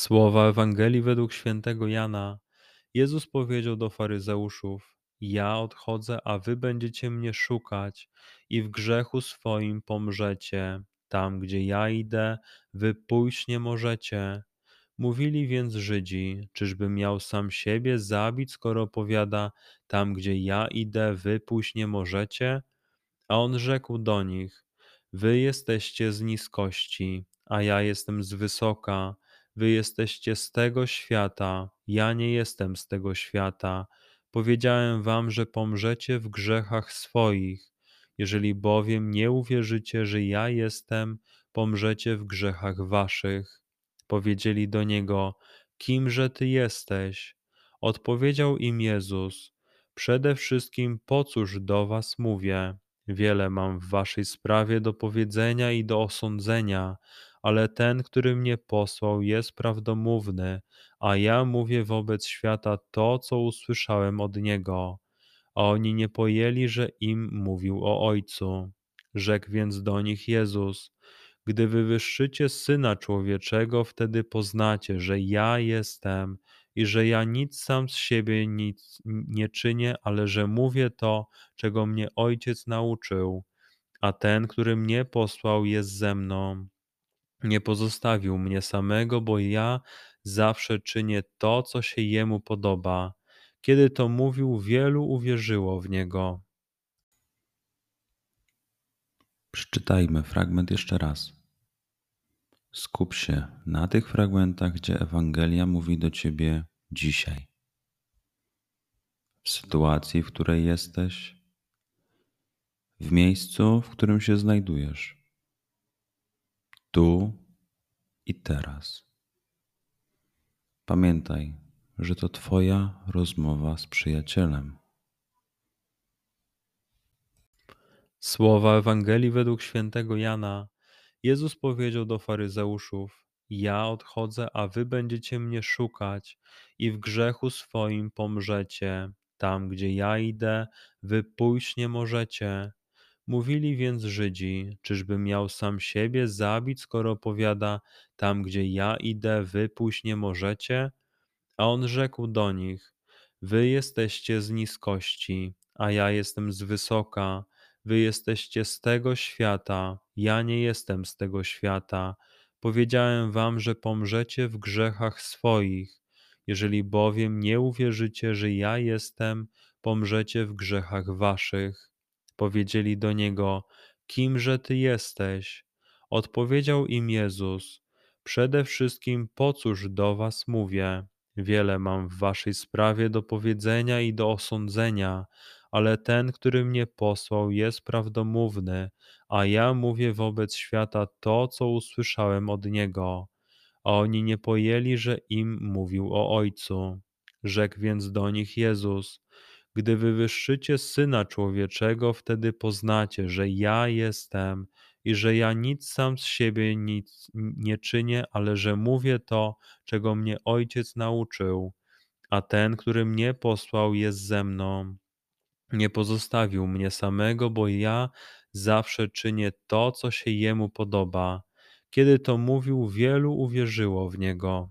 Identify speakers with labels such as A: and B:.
A: Słowa Ewangelii według świętego Jana. Jezus powiedział do faryzeuszów: ja odchodzę, a wy będziecie mnie szukać i w grzechu swoim pomrzecie. Tam, gdzie ja idę, wy pójść nie możecie. Mówili więc Żydzi, czyżby miał sam siebie zabić, skoro powiada, tam, gdzie ja idę, wy pójść nie możecie? A on rzekł do nich, wy jesteście z niskości, a ja jestem z wysoka. Wy jesteście z tego świata, ja nie jestem z tego świata. Powiedziałem wam, że pomrzecie w grzechach swoich. Jeżeli bowiem nie uwierzycie, że ja jestem, pomrzecie w grzechach waszych. Powiedzieli do niego: Kimże ty jesteś? Odpowiedział im Jezus: Przede wszystkim, po cóż do was mówię? Wiele mam w waszej sprawie do powiedzenia i do osądzenia, ale ten, który mnie posłał, jest prawdomówny, a ja mówię wobec świata to, co usłyszałem od niego. A oni nie pojęli, że im mówił o Ojcu. Rzekł więc do nich Jezus: Gdy wywyższycie syna człowieczego, wtedy poznacie, że ja jestem i że ja nic sam z siebie nic nie czynię, ale że mówię to, czego mnie ojciec nauczył. A ten, który mnie posłał, jest ze mną. Nie pozostawił mnie samego, bo ja zawsze czynię to, co się jemu podoba. Kiedy to mówił, wielu uwierzyło w niego.
B: Przeczytajmy fragment jeszcze raz. Skup się na tych fragmentach, gdzie Ewangelia mówi do ciebie dzisiaj. W sytuacji, w której jesteś, w miejscu, w którym się znajdujesz tu i teraz. Pamiętaj, że to Twoja rozmowa z przyjacielem.
A: Słowa Ewangelii według świętego Jana. Jezus powiedział do faryzeuszów: Ja odchodzę, a wy będziecie mnie szukać i w grzechu swoim pomrzecie. Tam, gdzie ja idę, wy pójść nie możecie. Mówili więc Żydzi, czyżby miał sam siebie zabić, skoro powiada, tam gdzie ja idę, wy pójść nie możecie? A on rzekł do nich, wy jesteście z niskości, a ja jestem z wysoka. Wy jesteście z tego świata, ja nie jestem z tego świata. Powiedziałem wam, że pomrzecie w grzechach swoich. Jeżeli bowiem nie uwierzycie, że ja jestem, pomrzecie w grzechach waszych. Powiedzieli do niego: Kimże ty jesteś? Odpowiedział im Jezus: Przede wszystkim, po cóż do was mówię? Wiele mam w waszej sprawie do powiedzenia i do osądzenia, ale ten, który mnie posłał, jest prawdomówny, a ja mówię wobec świata to, co usłyszałem od niego. A oni nie pojęli, że im mówił o Ojcu. Rzekł więc do nich Jezus: gdy wywyższycie Syna Człowieczego, wtedy poznacie, że ja jestem i że ja nic sam z siebie nic nie czynię, ale że mówię to, czego mnie Ojciec nauczył, a ten, który mnie posłał, jest ze mną. Nie pozostawił mnie samego, bo ja zawsze czynię to, co się jemu podoba. Kiedy to mówił, wielu uwierzyło w niego.